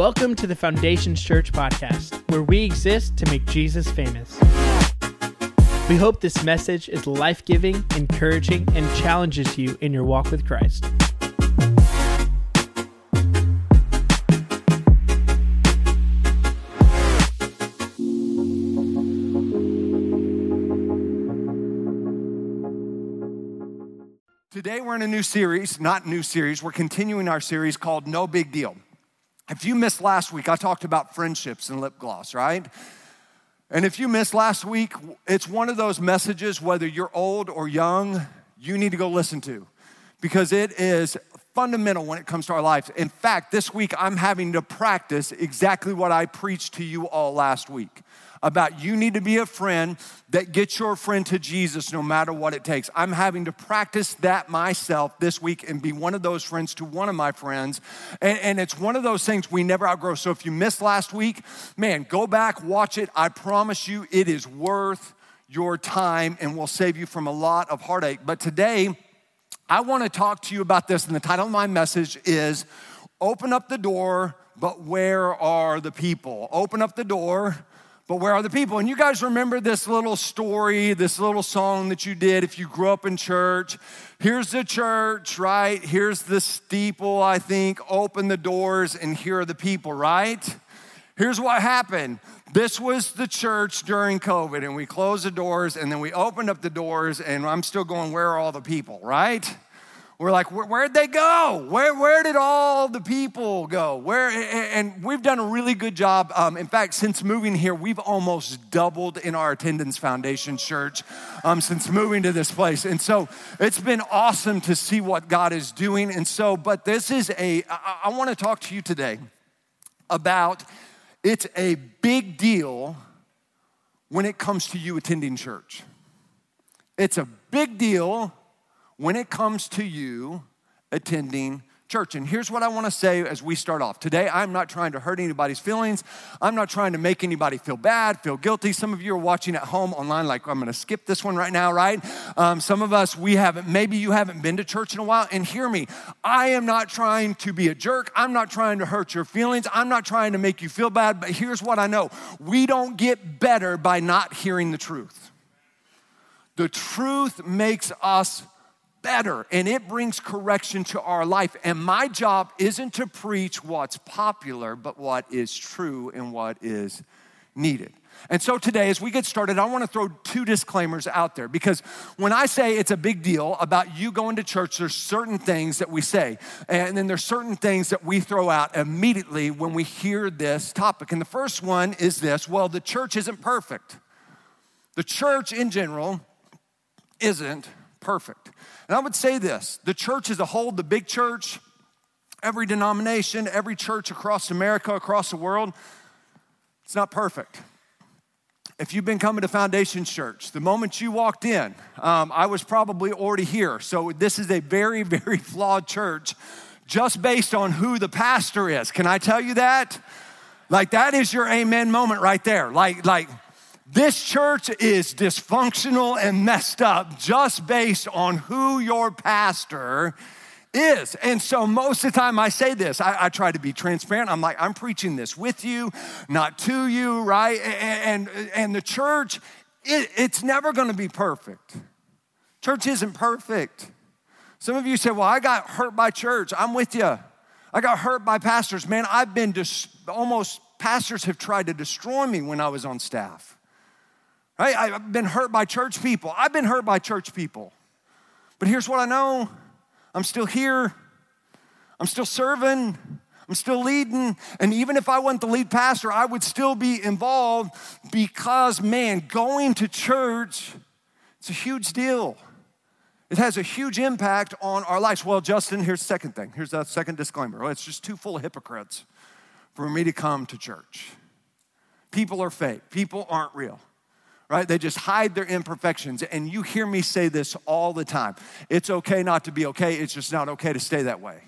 Welcome to the Foundations Church podcast, where we exist to make Jesus famous. We hope this message is life giving, encouraging, and challenges you in your walk with Christ. Today we're in a new series, not new series, we're continuing our series called No Big Deal. If you missed last week, I talked about friendships and lip gloss, right? And if you missed last week, it's one of those messages, whether you're old or young, you need to go listen to because it is fundamental when it comes to our lives. In fact, this week I'm having to practice exactly what I preached to you all last week about you need to be a friend that gets your friend to Jesus no matter what it takes. I'm having to practice that myself this week and be one of those friends to one of my friends. And, and it's one of those things we never outgrow. So if you missed last week, man, go back, watch it. I promise you it is worth your time and will save you from a lot of heartache. But today, I want to talk to you about this, and the title of my message is Open Up the Door, but Where Are the People? Open up the door, but where are the people? And you guys remember this little story, this little song that you did if you grew up in church. Here's the church, right? Here's the steeple, I think. Open the doors, and here are the people, right? Here's what happened. This was the church during COVID, and we closed the doors, and then we opened up the doors, and I'm still going, Where are all the people, right? We're like, where'd they go? Where, where did all the people go? Where, and we've done a really good job. Um, in fact, since moving here, we've almost doubled in our attendance foundation church um, since moving to this place. And so it's been awesome to see what God is doing. And so, but this is a, I, I want to talk to you today about it's a big deal when it comes to you attending church. It's a big deal when it comes to you attending church. And here's what I want to say as we start off. Today, I'm not trying to hurt anybody's feelings. I'm not trying to make anybody feel bad, feel guilty. Some of you are watching at home online, like, I'm going to skip this one right now, right? Um, some of us, we haven't, maybe you haven't been to church in a while. And hear me, I am not trying to be a jerk. I'm not trying to hurt your feelings. I'm not trying to make you feel bad. But here's what I know we don't get better by not hearing the truth. The truth makes us better and it brings correction to our life. And my job isn't to preach what's popular, but what is true and what is needed. And so today, as we get started, I want to throw two disclaimers out there because when I say it's a big deal about you going to church, there's certain things that we say, and then there's certain things that we throw out immediately when we hear this topic. And the first one is this well, the church isn't perfect. The church in general isn't perfect. And I would say this the church as a whole, the big church, every denomination, every church across America, across the world, it's not perfect. If you've been coming to Foundation Church, the moment you walked in, um, I was probably already here. So this is a very, very flawed church just based on who the pastor is. Can I tell you that? Like that is your amen moment right there. Like, like, this church is dysfunctional and messed up just based on who your pastor is. And so most of the time I say this, I, I, try to be transparent. I'm like, I'm preaching this with you, not to you, right? And, and, and the church, it, it's never gonna be perfect. Church isn't perfect. Some of you say, well, I got hurt by church. I'm with you. I got hurt by pastors. Man, I've been dis- almost, pastors have tried to destroy me when I was on staff. Right? I've been hurt by church people. I've been hurt by church people. But here's what I know I'm still here, I'm still serving. I'm still leading. And even if I wasn't the lead pastor, I would still be involved because, man, going to church, it's a huge deal. It has a huge impact on our lives. Well, Justin, here's the second thing. Here's the second disclaimer. Well, it's just too full of hypocrites for me to come to church. People are fake, people aren't real right? They just hide their imperfections. And you hear me say this all the time. It's okay not to be okay, it's just not okay to stay that way.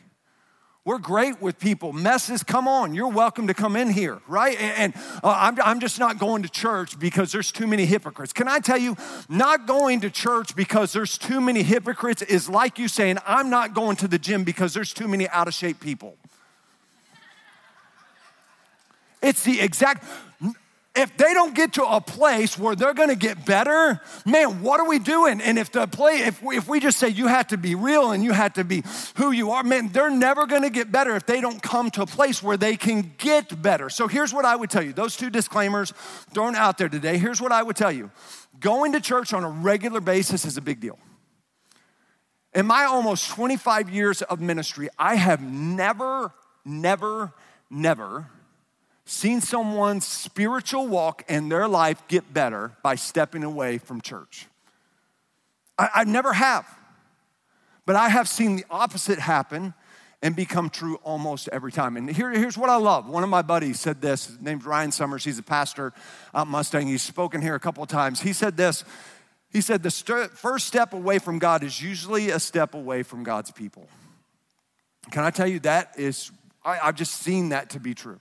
We're great with people. Messes, come on. You're welcome to come in here, right? And, uh, I'm, I'm just not going to church because there's too many hypocrites. Can I tell you, not going to church because there's too many hypocrites is like you saying, I'm not going to the gym because there's too many out of shape people. It's the exact, if they don't get to a place where they're gonna get better, man, what are we doing? And if the play, if we, if we just say you have to be real and you have to be who you are, man, they're never gonna get better if they don't come to a place where they can get better. So here's what I would tell you those two disclaimers thrown out there today. Here's what I would tell you going to church on a regular basis is a big deal. In my almost 25 years of ministry, I have never, never, never seen someone's spiritual walk and their life get better by stepping away from church. I, I never have. But I have seen the opposite happen and become true almost every time. And here, here's what I love. One of my buddies said this, His name's Ryan Summers. He's a pastor at Mustang. He's spoken here a couple of times. He said this. He said, The st- first step away from God is usually a step away from God's people. Can I tell you that is, I, I've just seen that to be true.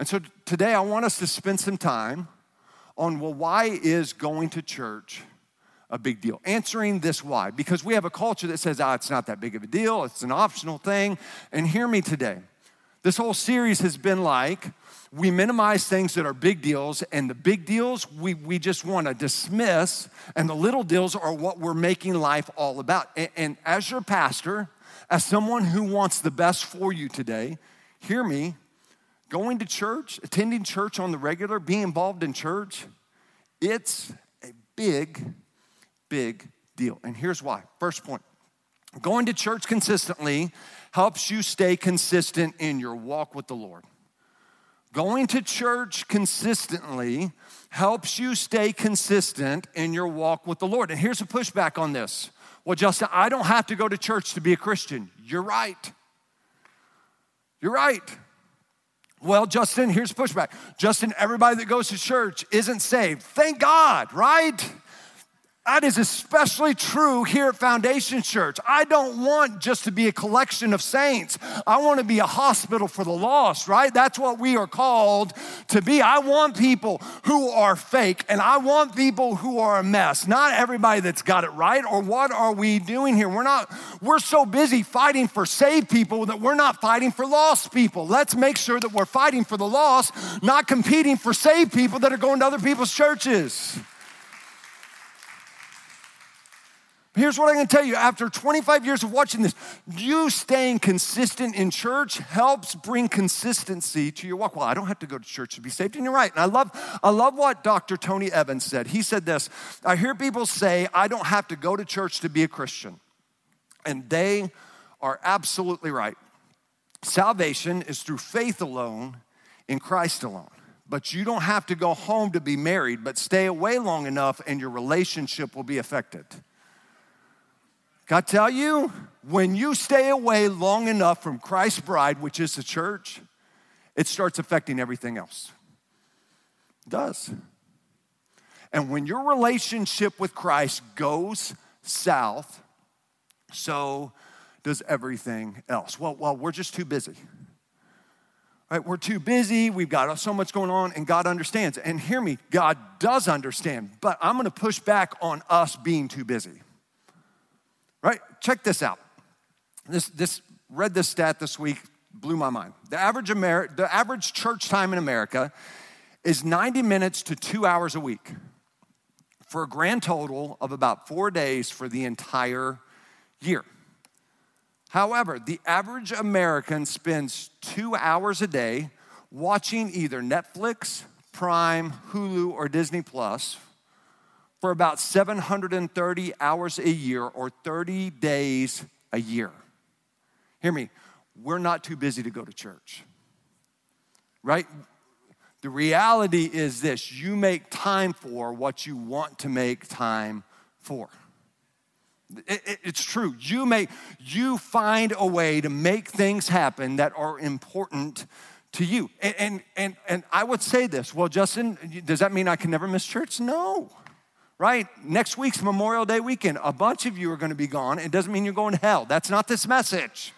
And so today I want us to spend some time on, well, why is going to church a big deal? Answering this why. Because we have a culture that says, ah, it's not that big of a deal, it's an optional thing. And hear me today. This whole series has been like, we minimize things that are big deals, and the big deals we, we just want to dismiss, and the little deals are what we're making life all about. And, and as your pastor, as someone who wants the best for you today, hear me, going to church, attending church on the regular, being involved in church, it's a big, big deal. And here's why. First point going to church consistently helps you stay consistent in your walk with the Lord. Going to church consistently helps you stay consistent in your walk with the Lord. And here's a pushback on this. Well, Justin, I don't have to go to church to be a Christian. You're right. You're right. Well, Justin, here's pushback. Justin, everybody that goes to church isn't saved. Thank God, right? That is especially true here at Foundation Church. I don't want just to be a collection of saints. I want to be a hospital for the lost, right? That's what we are called to be. I want people who are fake and I want people who are a mess. Not everybody that's got it right or what are we doing here? We're not we're so busy fighting for saved people that we're not fighting for lost people. Let's make sure that we're fighting for the lost, not competing for saved people that are going to other people's churches. Here's what I'm gonna tell you after 25 years of watching this, you staying consistent in church helps bring consistency to your walk. Well, I don't have to go to church to be saved, and you're right. And I love, I love what Dr. Tony Evans said. He said this I hear people say, I don't have to go to church to be a Christian. And they are absolutely right. Salvation is through faith alone in Christ alone. But you don't have to go home to be married, but stay away long enough and your relationship will be affected. I tell you, when you stay away long enough from Christ's bride, which is the church, it starts affecting everything else. It does. And when your relationship with Christ goes south, so does everything else. Well, well, we're just too busy. Right? We're too busy. We've got so much going on, and God understands. And hear me, God does understand, but I'm going to push back on us being too busy. Right? Check this out. This, this read this stat this week, blew my mind. The average, Amer- the average church time in America is 90 minutes to two hours a week for a grand total of about four days for the entire year. However, the average American spends two hours a day watching either Netflix, Prime, Hulu, or Disney Plus for about 730 hours a year or 30 days a year. Hear me, we're not too busy to go to church, right? The reality is this you make time for what you want to make time for. It, it, it's true. You make you find a way to make things happen that are important to you. And, and and and I would say this. Well, Justin, does that mean I can never miss church? No right? Next week's Memorial Day weekend. A bunch of you are going to be gone. It doesn't mean you're going to hell. That's not this message.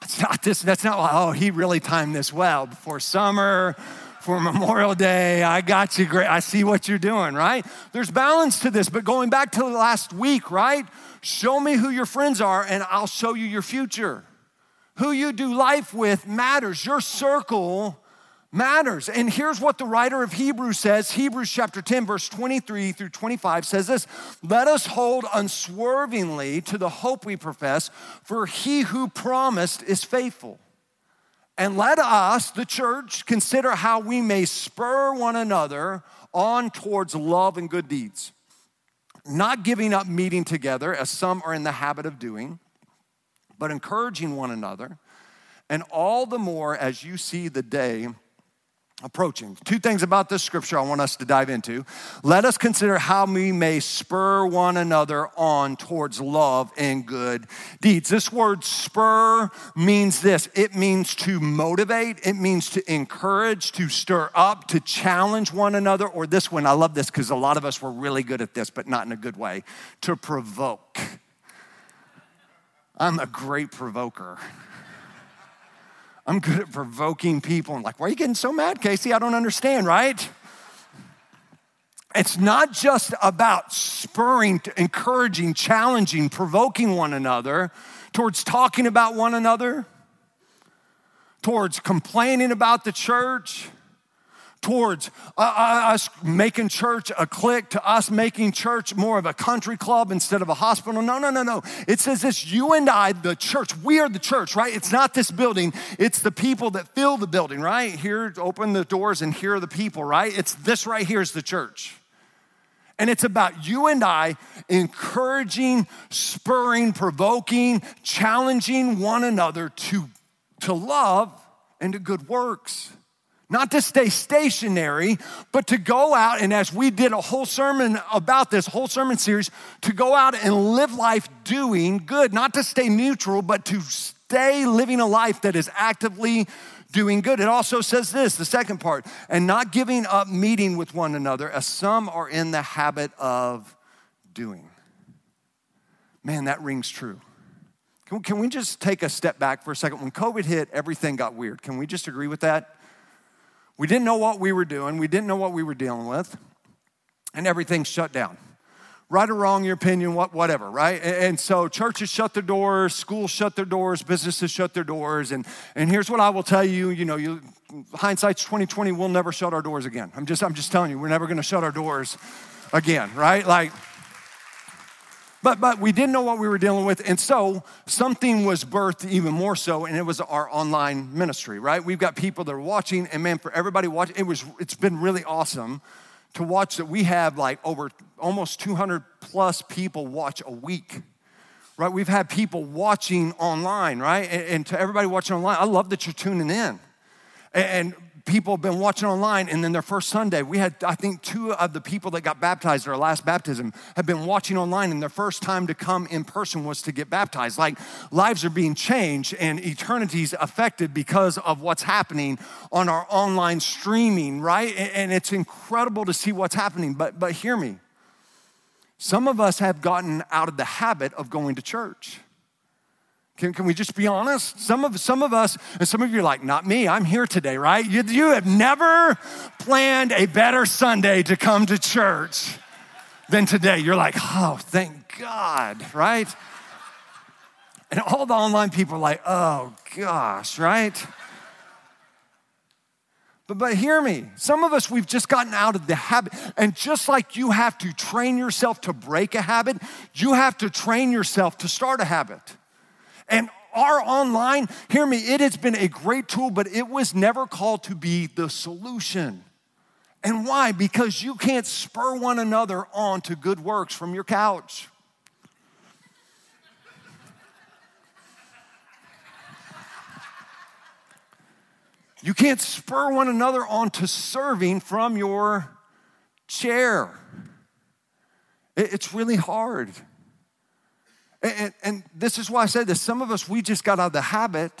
It's not this, that's not, oh, he really timed this well before summer, for Memorial Day. I got you great. I see what you're doing, right? There's balance to this, but going back to last week, right? Show me who your friends are and I'll show you your future. Who you do life with matters. Your circle matters. And here's what the writer of Hebrews says Hebrews chapter 10, verse 23 through 25 says this Let us hold unswervingly to the hope we profess, for he who promised is faithful. And let us, the church, consider how we may spur one another on towards love and good deeds, not giving up meeting together as some are in the habit of doing, but encouraging one another, and all the more as you see the day approaching. Two things about this scripture I want us to dive into. Let us consider how we may spur one another on towards love and good deeds. This word spur means this it means to motivate, it means to encourage, to stir up, to challenge one another, or this one, I love this because a lot of us were really good at this, but not in a good way, to provoke. I'm a great provoker. I'm good at provoking people. I'm like, why are you getting so mad, Casey? I don't understand, right? It's not just about spurring, encouraging, challenging, provoking one another towards talking about one another, towards complaining about the church, towards uh, uh, us making church a clique, to us making church more of a country club instead of a hospital. No, no, no, no. It says this you and I, the church, we are the church, right? It's not this building, it's the people that fill the building, right? Here, open the doors, and here are the people, right? It's this right here is the church. And it's about you and I encouraging, spurring, provoking, challenging one another to, to love and to good works. Not to stay stationary, but to go out and, as we did a whole sermon about this, whole sermon series, to go out and live life doing good, not to stay neutral, but to stay living a life that is actively doing good. It also says this, the second part, and not giving up meeting with one another, as some are in the habit of doing. Man, that rings true. Can, we just take a step back for a second? When COVID hit, everything got weird. Can we just agree with that? We didn't know what we were doing, we didn't know what we were dealing with, and everything shut down. Right or wrong, your opinion, what, whatever, right? And so churches shut their doors, schools shut their doors, businesses shut their doors, and, and here's what I will tell you, you know, you, hindsight's 2020, we'll never shut our doors again. I'm just, I'm just telling you, we're never gonna shut our doors again, right? Like, but, but we didn't know what we were dealing with. And so something was birthed even more so, and it was our online ministry, right? We've got people that are watching, and man, for everybody watching, it was, it's been really awesome to watch that we have like over almost 200 plus people watch a week right? We've had people watching online, right? And, and, to everybody watching online, I love that you're tuning in. And, people have been watching online, and then their first Sunday, we had, I think, two of the people that got baptized, our last baptism, have been watching online, and their first time to come in person was to get baptized. Like lives are being changed, and eternity's affected because of what's happening on our online streaming, right? And it's incredible to see what's happening. But, but hear me. Some of us have gotten out of the habit of going to church. Can, can we just be honest? Some of, some of us, and some of you are like, not me, I'm here today, right? You, you have never planned a better Sunday to come to church than today. You're like, oh, thank God, right? And all the online people are like, oh gosh, right? But, but hear me, some of us, we've just gotten out of the habit. And just like you have to train yourself to break a habit, you have to train yourself to start a habit. And our online, hear me, it has been a great tool, but it was never called to be the solution. And why? Because you can't spur one another on to good works from your couch. You can't spur one another on to serving from your chair. It's really hard. And, and, this is why I say this. Some of us, we just got out of the habit,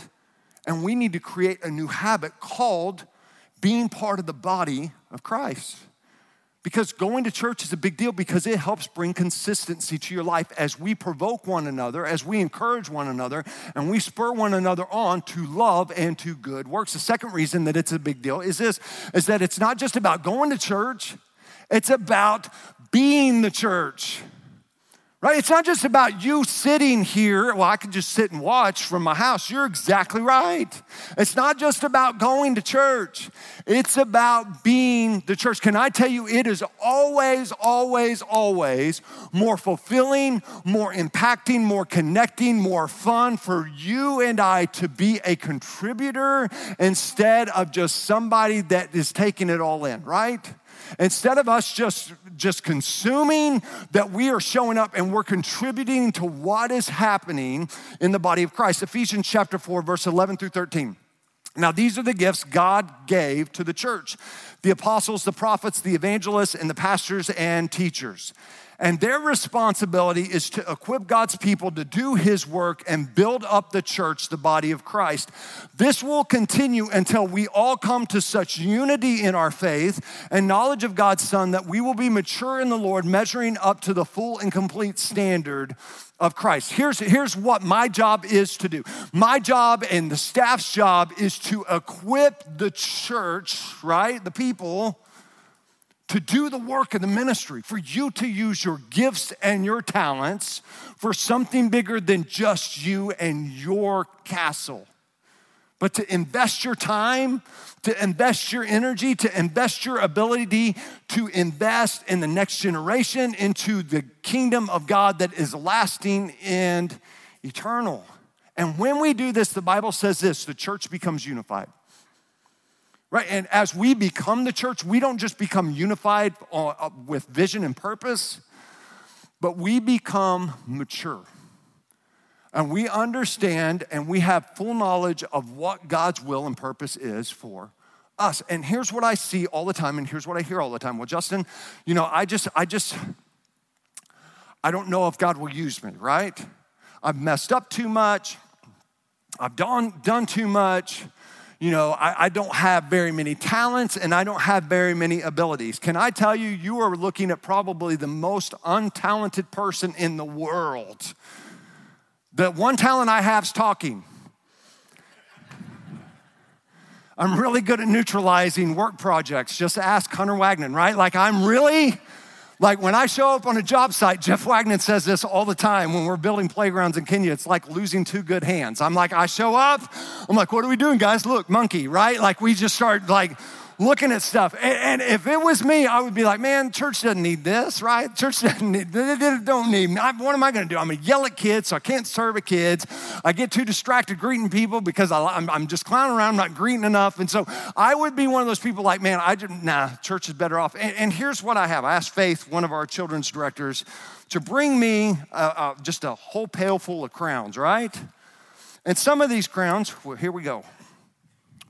and we need to create a new habit called being part of the body of Christ. Because going to church is a big deal because it helps bring consistency to your life as we provoke one another, as we encourage one another, and we spur one another on to love and to good works. The second reason that it's a big deal is this is that it's not just about going to church, it's about being the church Right? It's not just about you sitting here. Well, I can just sit and watch from my house. You're exactly right. It's not just about going to church, it's about being the church. Can I tell you, it is always, always, always more fulfilling, more impacting, more connecting, more fun for you and I to be a contributor instead of just somebody that is taking it all in, right? Instead of us just, just consuming, that we are showing up and we're contributing to what is happening in the body of Christ. Ephesians chapter 4, verse 11 through 13. Now, these are the gifts God gave to the church the apostles, the prophets, the evangelists, and the pastors and teachers. And their responsibility is to equip God's people to do his work and build up the church, the body of Christ. This will continue until we all come to such unity in our faith and knowledge of God's Son that we will be mature in the Lord, measuring up to the full and complete standard of Christ. Here's, here's what my job is to do my job and the staff's job is to equip the church, right? The people to do the work of the ministry, for you to use your gifts and your talents for something bigger than just you and your castle. But to invest your time, to invest your energy, to invest your ability to invest in the next generation, into the kingdom of God that is lasting and eternal. And when we do this, the Bible says this the church becomes unified. Right? And as we become the church, we don't just become unified uh, uh, with vision and purpose, but we become mature. And we understand and we have full knowledge of what God's will and purpose is for us. And here's what I see all the time, and here's what I hear all the time. Well, Justin, you know, I just, I just, I don't know if God will use me, right? I've messed up too much. I've done, done too much you know, I, I, don't have very many talents and I don't have very many abilities. Can I tell you, you are looking at probably the most untalented person in the world. The one talent I have is talking. I'm really good at neutralizing work projects. Just ask Hunter Wagner, right? Like, I'm really like when I show up on a job site, Jeff Wagner says this all the time when we're building playgrounds in Kenya. It's like losing two good hands. I'm like, I show up, I'm like, what are we doing, guys? Look, monkey, right? Like we just start like looking at stuff. And, and, if it was me, I would be like, man, church doesn't need this, right? Church doesn't need, don't need me. what am I going to do? I'm going to yell at kids, so I can't serve at kids. I get too distracted greeting people because I, am just clowning around, I'm not greeting enough. And so I would be one of those people like, man, I just, nah, church is better off. And, and here's what I have. I asked Faith, one of our children's directors, to bring me uh, uh, just a whole pail full of crowns, right? And some of these crowns, well, here we go,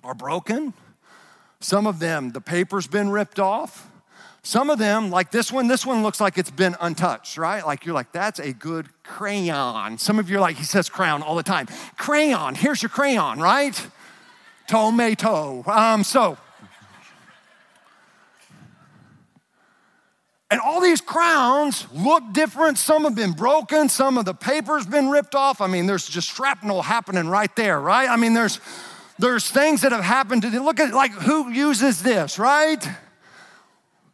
are broken some of them, the paper's been ripped off. Some of them, like this one, this one looks like it's been untouched, right? Like you're like, that's a good crayon. Some of you are like, he says crown all the time. Crayon, here's your crayon, right? Tomato. Um, so, and all these crowns look different. Some have been broken, some of the paper's been ripped off. I mean, there's just shrapnel happening right there, right? I mean, there's there's things that have happened to them. look at like who uses this, right?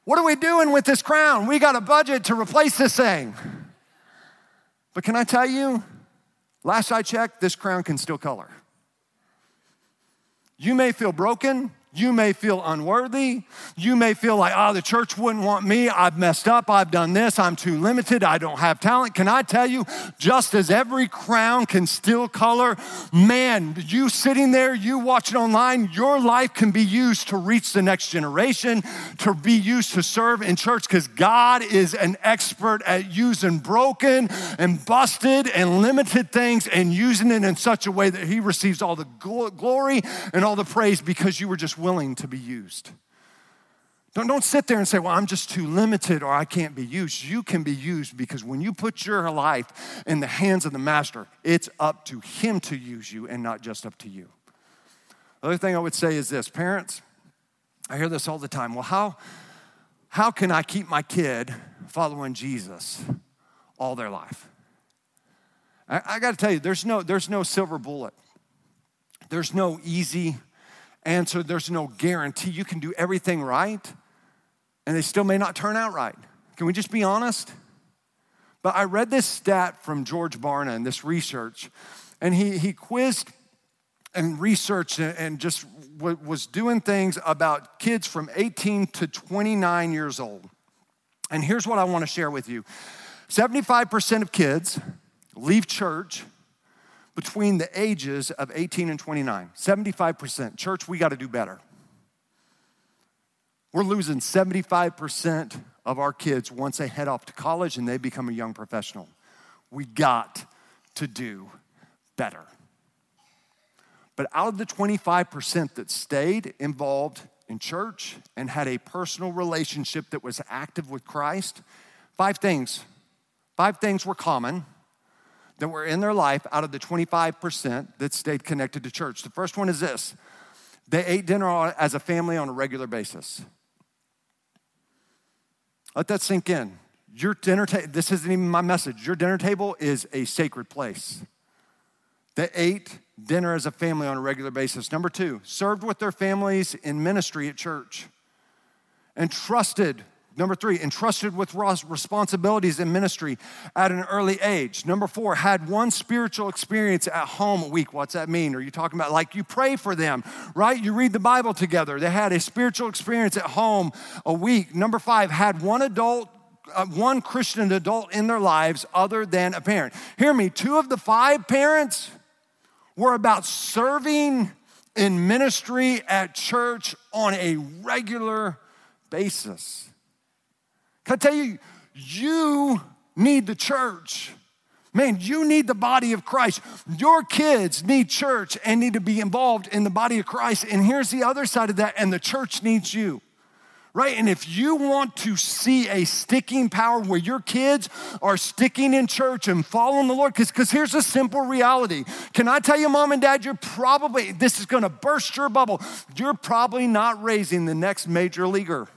What are we doing with this crown? We got a budget to replace this thing. But can I tell you, last I checked, this crown can still color. You may feel broken, you may feel unworthy. You may feel like, oh, the church wouldn't want me. I've messed up. I've done this. I'm too limited. I don't have talent. Can I tell you, just as every crown can still color, man, you sitting there, you watching online, your life can be used to reach the next generation, to be used to serve in church because God is an expert at using broken and busted and limited things and using it in such a way that He receives all the glory and all the praise because you were just willing to be used. Don't, don't sit there and say, Well, I'm just too limited or I can't be used. You can be used because when you put your life in the hands of the master, it's up to him to use you and not just up to you. The other thing I would say is this parents, I hear this all the time. Well, how, how can I keep my kid following Jesus all their life? I, I got to tell you, there's no, there's no silver bullet, there's no easy answer. There's no guarantee you can do everything right, and they still may not turn out right. Can we just be honest? But I read this stat from George Barna in this research, and he, he quizzed and researched and just was doing things about kids from 18 to 29 years old. And here's what I want to share with you 75% of kids leave church between the ages of 18 and 29. 75%. Church, we got to do better. We're losing 75% of our kids once they head off to college and they become a young professional. We got to do better. But out of the 25% that stayed involved in church and had a personal relationship that was active with Christ, five things, five things were common that were in their life out of the 25% that stayed connected to church. The first one is this they ate dinner as a family on a regular basis. Let that sink in. Your dinner table, this isn't even my message. Your dinner table is a sacred place. They ate dinner as a family on a regular basis. Number two, served with their families in ministry at church and trusted Number three, entrusted with responsibilities in ministry at an early age. Number four, had one spiritual experience at home a week. What's that mean? Are you talking about like you pray for them, right? You read the Bible together. They had a spiritual experience at home a week. Number five, had one adult uh, one Christian adult in their lives other than a parent. Hear me, two of the five parents were about serving in ministry at church on a regular basis. Can I tell you, you need the church. Man, you need the body of Christ. Your kids need church and need to be involved in the body of Christ. And here's the other side of that, and the church needs you. Right? And if you want to see a sticking power where your kids are sticking in church and following the Lord, because here's a simple reality. Can I tell you, mom and dad, you're probably, this is gonna burst your bubble. You're probably not raising the next major leaguer.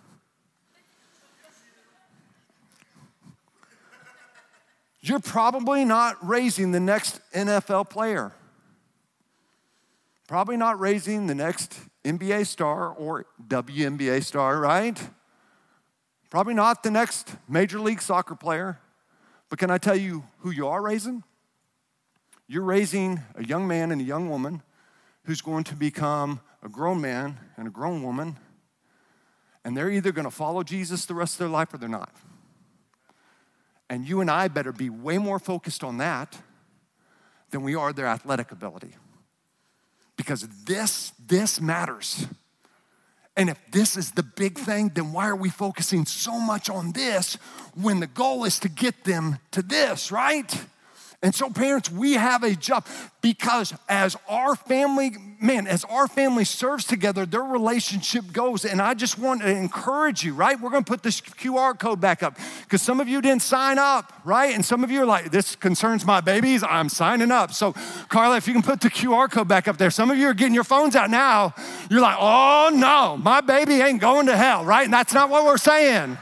You're probably not raising the next NFL player. Probably not raising the next NBA star or WNBA star, right? Probably not the next Major League Soccer player. But can I tell you who you are raising? You're raising a young man and a young woman who's going to become a grown man and a grown woman, and they're either going to follow Jesus the rest of their life or they're not. And you and I better be way more focused on that than we are their athletic ability. Because this, this matters. And if this is the big thing, then why are we focusing so much on this when the goal is to get them to this, right? And so, parents, we have a job because as our family, man, as our family serves together, their relationship goes. And I just want to encourage you, right? We're going to put this QR code back up because some of you didn't sign up, right? And some of you are like, this concerns my babies. I'm signing up. So, Carla, if you can put the QR code back up there, some of you are getting your phones out now. You're like, oh no, my baby ain't going to hell, right? And that's not what we're saying.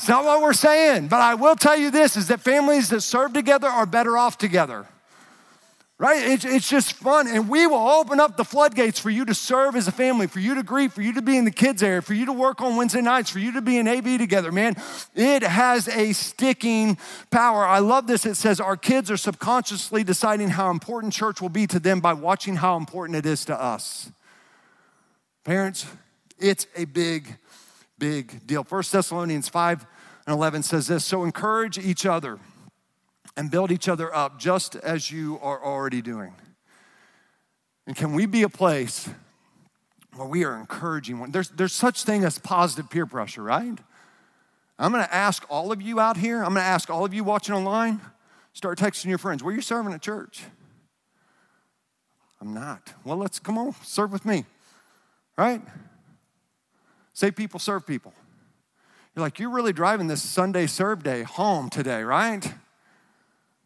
It's not what we're saying, but I will tell you this is that families that serve together are better off together. Right? It's, it's just fun. And we will open up the floodgates for you to serve as a family, for you to greet, for you to be in the kids' area, for you to work on Wednesday nights, for you to be in AV together. Man, it has a sticking power. I love this. It says our kids are subconsciously deciding how important church will be to them by watching how important it is to us. Parents, it's a big big deal. 1 Thessalonians 5 and 11 says this So encourage each other and build each other up just as you are already doing. And can we be a place where we are encouraging one? There's, there's such thing as positive peer pressure, right? I'm gonna ask all of you out here, I'm gonna ask all of you watching online, start texting your friends, where are you serving at church? I'm not. Well, let's come on, serve with me, right? Say people serve people. You're like, you're really driving this Sunday serve day home today, right?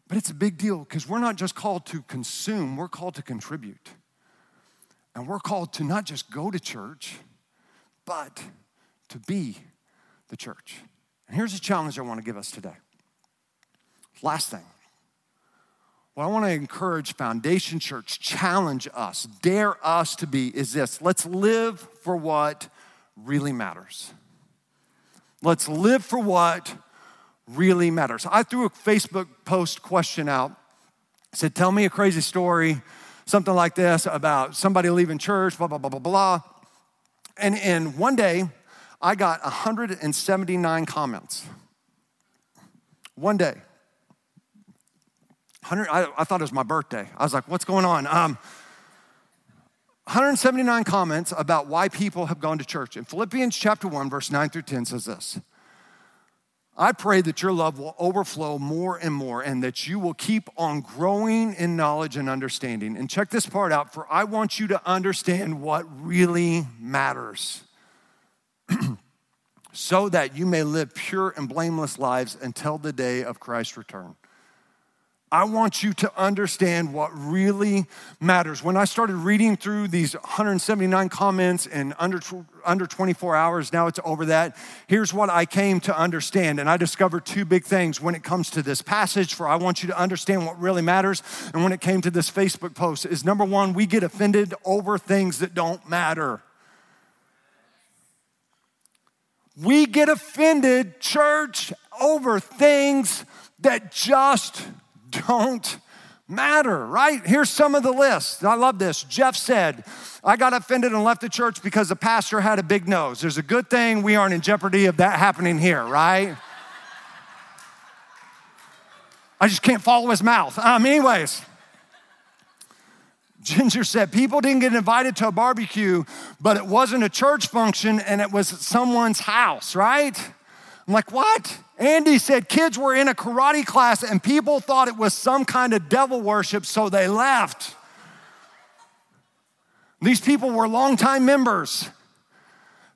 But it's a big deal because we're not just called to consume, we're called to contribute. And we're called to not just go to church, but to be the church. And here's a challenge I want to give us today. Last thing. What I want to encourage Foundation Church, challenge us, dare us to be is this let's live for what really matters. Let's live for what really matters. I threw a Facebook post question out. I said, Tell me a crazy story, something like this about somebody leaving church, blah, blah, blah, blah, blah. And, and one day, I got 179 comments. One day. 100, I, I, thought it was my birthday. I was like, what's going on? Um, 179 comments about why people have gone to church. In Philippians chapter 1, verse 9 through 10 says this I pray that your love will overflow more and more and that you will keep on growing in knowledge and understanding. And check this part out, for I want you to understand what really matters. so that you may live pure and blameless lives until the day of Christ's return. I want you to understand what really matters. When I started reading through these 179 comments in under, under 24 hours, now it's over that, here's what I came to understand. And I discovered two big things when it comes to this passage for I want you to understand what really matters. And when it came to this Facebook post, is number one, we get offended over things that don't matter. We get offended, church, over things that just don't matter, right? Here's some of the list. I love this. Jeff said, I got offended and left the church because the pastor had a big nose. There's a good thing we aren't in jeopardy of that happening here, right? I just can't follow his mouth. Um, anyways, Ginger said, People didn't get invited to a barbecue, but it wasn't a church function and it was someone's house, right? I'm like, What? Andy said kids were in a karate class and people thought it was some kind of devil worship, so they left. These people were longtime members.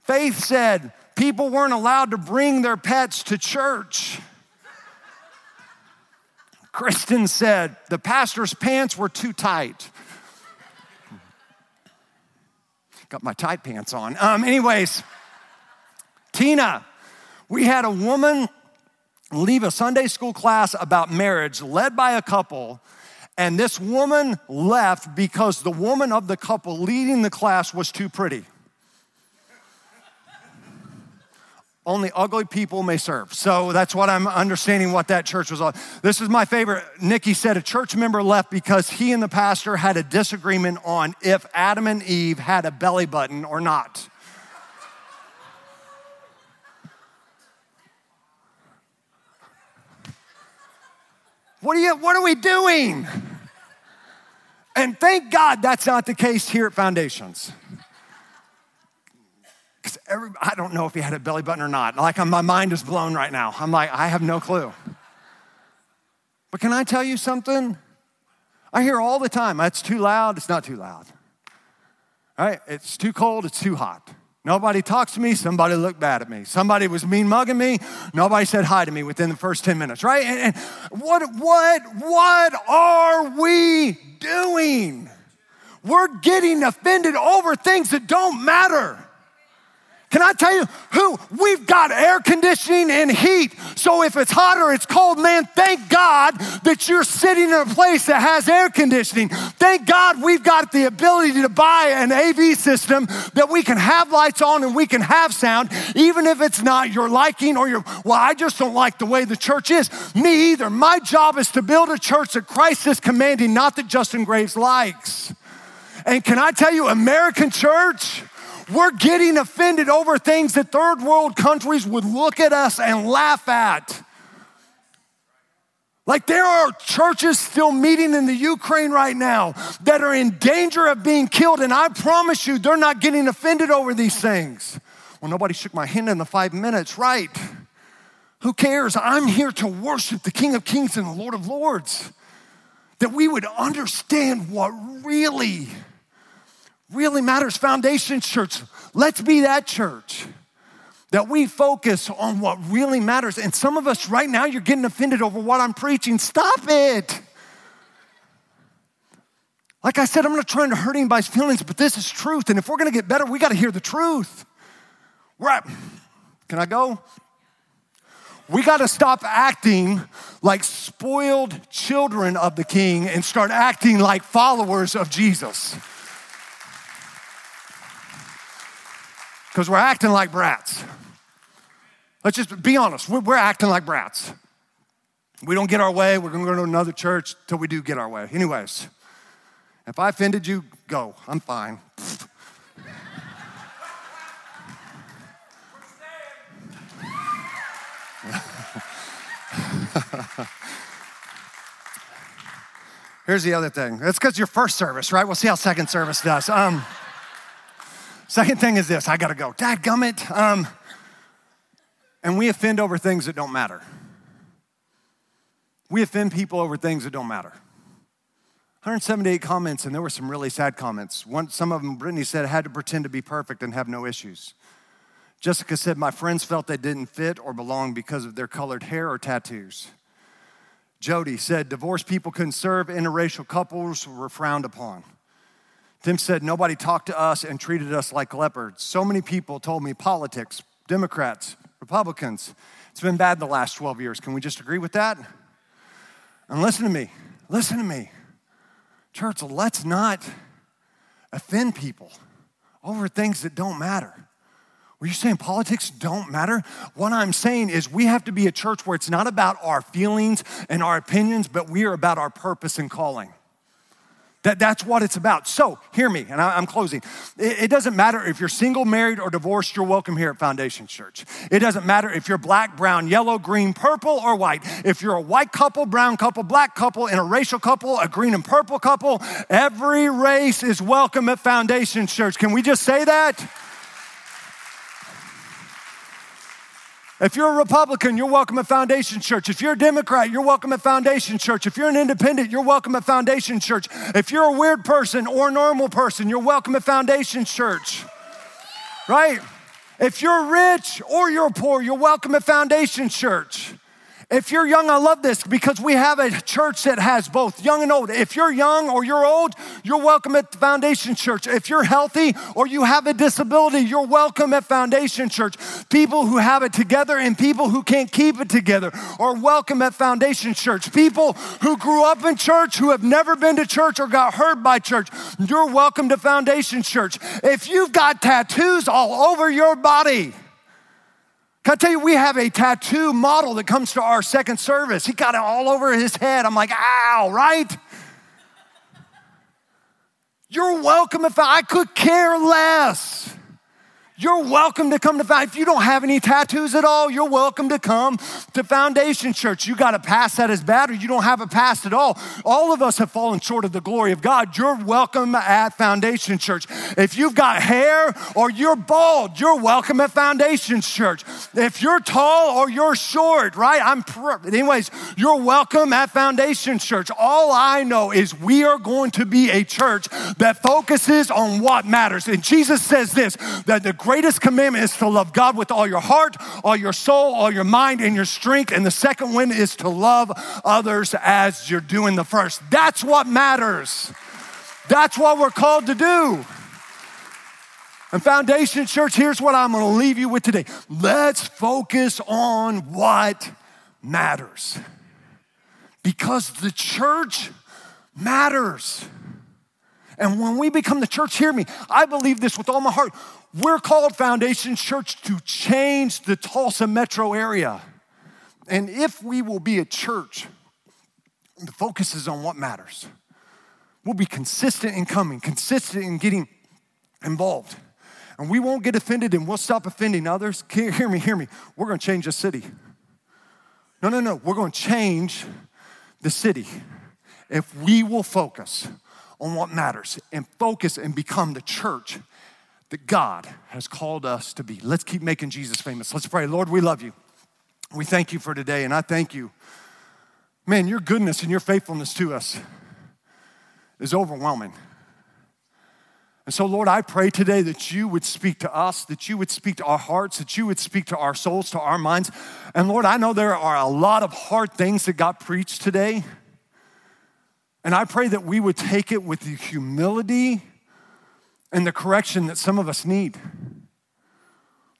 Faith said people weren't allowed to bring their pets to church. Kristen said the pastor's pants were too tight. Got my tight pants on. Um, anyways, Tina, we had a woman leave a Sunday school class about marriage led by a couple. And this woman left because the woman of the couple leading the class was too pretty. Only ugly people may serve. So that's what I'm understanding what that church was on. This is my favorite. Nikki said a church member left because he and the pastor had a disagreement on if Adam and Eve had a belly button or not. What are, you, what are we doing? And thank God that's not the case here at Foundations. Because I don't know if he had a belly button or not. Like my mind is blown right now. I'm like, I have no clue. But can I tell you something? I hear all the time, it's too loud, it's not too loud. All right? It's too cold, it's too hot. Nobody talks to me, somebody looked bad at me. Somebody was mean mugging me, nobody said hi to me within the first 10 minutes, right? And, and what, what, what are we doing? We're getting offended over things that don't matter. Can I tell you who? We've got air conditioning and heat. So if it's hot or it's cold, man, thank God that you're sitting in a place that has air conditioning. Thank God we've got the ability to buy an AV system that we can have lights on and we can have sound, even if it's not your liking or your, well, I just don't like the way the church is. Me either. My job is to build a church that Christ is commanding, not that Justin Graves likes. And can I tell you, American church, we're getting offended over things that third world countries would look at us and laugh at. Like there are churches still meeting in the Ukraine right now that are in danger of being killed, and I promise you, they're not getting offended over these things. Well, nobody shook my hand in the five minutes, right? Who cares? I'm here to worship the King of Kings and the Lord of Lords. That we would understand what really really matters. Foundation Church, let's be that church that we focus on what really matters. And some of us right now, you're getting offended over what I'm preaching. Stop it. Like I said, I'm not trying to hurt anybody's feelings, but this is truth. And if we're gonna get better, we gotta hear the truth. Right? Can I go? We gotta stop acting like spoiled children of the king and start acting like followers of Jesus. Because we're acting like brats. Let's just be honest. We're, we're acting like brats. We don't get our way. We're going to go to another church till we do get our way. Anyways, if I offended you, go. I'm fine. Here's the other thing. That's because your first service, right? We'll see how second service does. Um, second thing is this I got to go. Dad gummit. Um, and we offend over things that don't matter. We offend people over things that don't matter. 178 comments, and there were some really sad comments. One, some of them, Brittany said, had to pretend to be perfect and have no issues. Jessica said, My friends felt they didn't fit or belong because of their colored hair or tattoos. Jody said, Divorced people couldn't serve, interracial couples were frowned upon. Tim said, Nobody talked to us and treated us like leopards. So many people told me politics, Democrats, Republicans. It's been bad the last 12 years. Can we just agree with that? And listen to me, listen to me. Church, let's not offend people over things that don't matter. Were you saying politics don't matter? What I'm saying is we have to be a church where it's not about our feelings and our opinions, but we are about our purpose and calling. That, that's what it's about. So, hear me, and I, am closing. It, it, doesn't matter if you're single, married, or divorced, you're welcome here at Foundation Church. It doesn't matter if you're black, brown, yellow, green, purple, or white. If you're a white couple, brown couple, black couple, interracial couple, a green and purple couple, every race is welcome at Foundation Church. Can we just say that? If you're a Republican, you're welcome at Foundation Church. If you're a Democrat, you're welcome at Foundation Church. If you're an independent, you're welcome at Foundation Church. If you're a weird person or a normal person, you're welcome at Foundation Church. Right? If you're rich or you're poor, you're welcome at Foundation Church. If you're young, I love this because we have a church that has both young and old. If you're young or you're old, you're welcome at Foundation Church. If you're healthy or you have a disability, you're welcome at Foundation Church. People who have it together and people who can't keep it together are welcome at Foundation Church. People who grew up in church, who have never been to church or got hurt by church, you're welcome to Foundation Church. If you've got tattoos all over your body, can I tell you, we have a tattoo model that comes to our second service. He got it all over his head. I'm like, ow, right? You're welcome if I could care less. You're welcome to come to If you don't have any tattoos at all, you're welcome to come to Foundation Church. You got a past that is bad, or you don't have a past at all. All of us have fallen short of the glory of God. You're welcome at Foundation Church. If you've got hair or you're bald, you're welcome at Foundation Church. If you're tall or you're short, right? I'm anyways, you're welcome at Foundation Church. All I know is we are going to be a church that focuses on what matters. And Jesus says this that the greatest commandment is to love God with all your heart, all your soul, all your mind, and your strength. And the second one is to love others as you're doing the first. That's what matters. That's what we're called to do. And Foundation Church, here's what I'm gonna leave you with today. Let's focus on what matters. Because the church matters. And when we become the church, hear me, I believe this with all my heart. We're called Foundation Church to change the Tulsa metro area. And if we will be a church the focus is on what matters, we'll be consistent in coming, consistent in getting involved. And we won't get offended and we'll stop offending others. Hear me, hear me. We're gonna change the city. No, no, no. We're gonna change the city if we will focus on what matters and focus and become the church that God has called us to be. Let's keep making Jesus famous. Let's pray. Lord, we love you. We thank you for today, and I thank you. Man, your goodness and your faithfulness to us is overwhelming. And so, Lord, I pray today that you would speak to us, that you would speak to our hearts, that you would speak to our souls, to our minds. And Lord, I know there are a lot of hard things that got preached today. And I pray that we would take it with the humility and the correction that some of us need.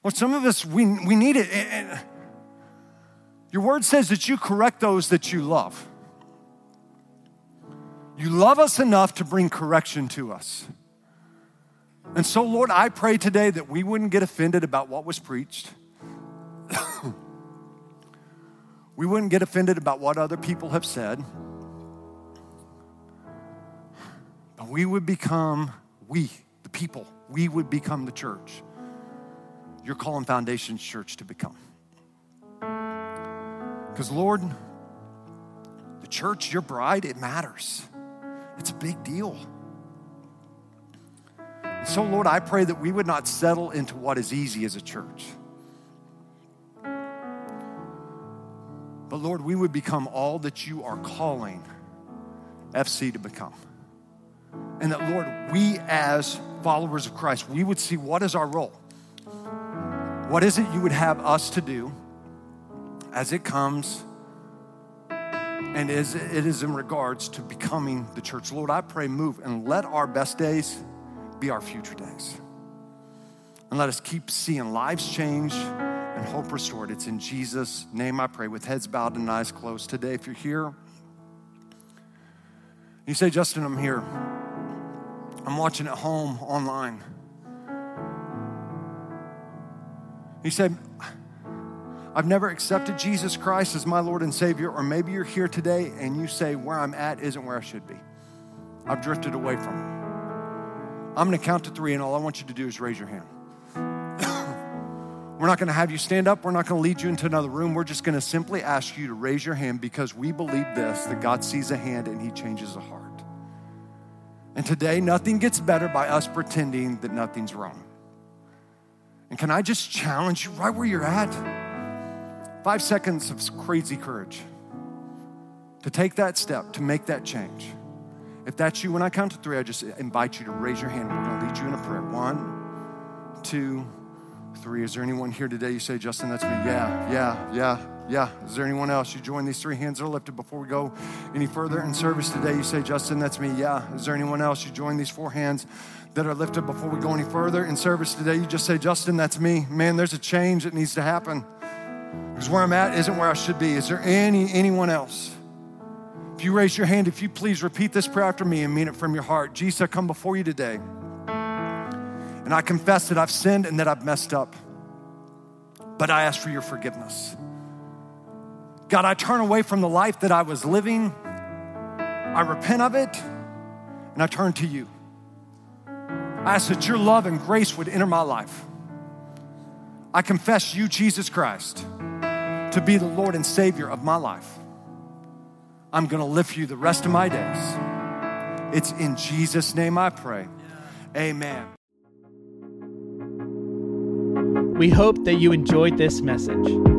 Well, some of us, we, we need it. Your word says that you correct those that you love. You love us enough to bring correction to us. And so, Lord, I pray today that we wouldn't get offended about what was preached. We wouldn't get offended about what other people have said. We would become, we, the people, we would become the church. You're calling Foundations Church to become. Because, Lord, the church, your bride, it matters. It's a big deal. So, Lord, I pray that we would not settle into what is easy as a church. But, Lord, we would become all that you are calling FC to become. And that, Lord, we as followers of Christ, we would see what is our role. What is it you would have us to do as it comes and as it is in regards to becoming the church? Lord, I pray, move and let our best days be our future days. And let us keep seeing lives change and hope restored. It's in Jesus' name I pray, with heads bowed and eyes closed. Today, if you're here, you say, Justin, I'm here. I'm watching at home online. He said, I've never accepted Jesus Christ as my Lord and Savior, or maybe you're here today and you say, Where I'm at isn't where I should be. I've drifted away from Him. I'm to count to three, and all I want you to do is raise your hand. We're not to have you stand up. We're not to lead you into another room. We're just to simply ask you to raise your hand because we believe this that God sees a hand and He changes a heart. And today, nothing gets better by us pretending that nothing's wrong. And can I just challenge you right where you're at? Five seconds of crazy courage to take that step, to make that change. If that's you, when I count to three, I just invite you to raise your hand. We're going to lead you in a prayer. One, two, three. Is there anyone here today you say, Justin, that's me? Yeah, yeah, yeah, yeah. Is there anyone else? You join these three hands that are lifted before we go any further in service today. You say, Justin, that's me. Yeah. Is there anyone else? You join these four hands that are lifted before we go any further in service today. You just say, Justin, that's me. Man, there's a change that needs to happen. Because where I'm at isn't where I should be. Is there any anyone else? If you raise your hand, if you please repeat this prayer after me and mean it from your heart. Jesus, I come before you today. And I confess that I've sinned and that I've messed up. But I ask for your forgiveness. God, I turn away from the life that I was living. I repent of it and I turn to you. I ask that your love and grace would enter my life. I confess you, Jesus Christ, to be the Lord and Savior of my life. I'm going to live for you the rest of my days. It's in Jesus' name I pray. Amen. We hope that you enjoyed this message.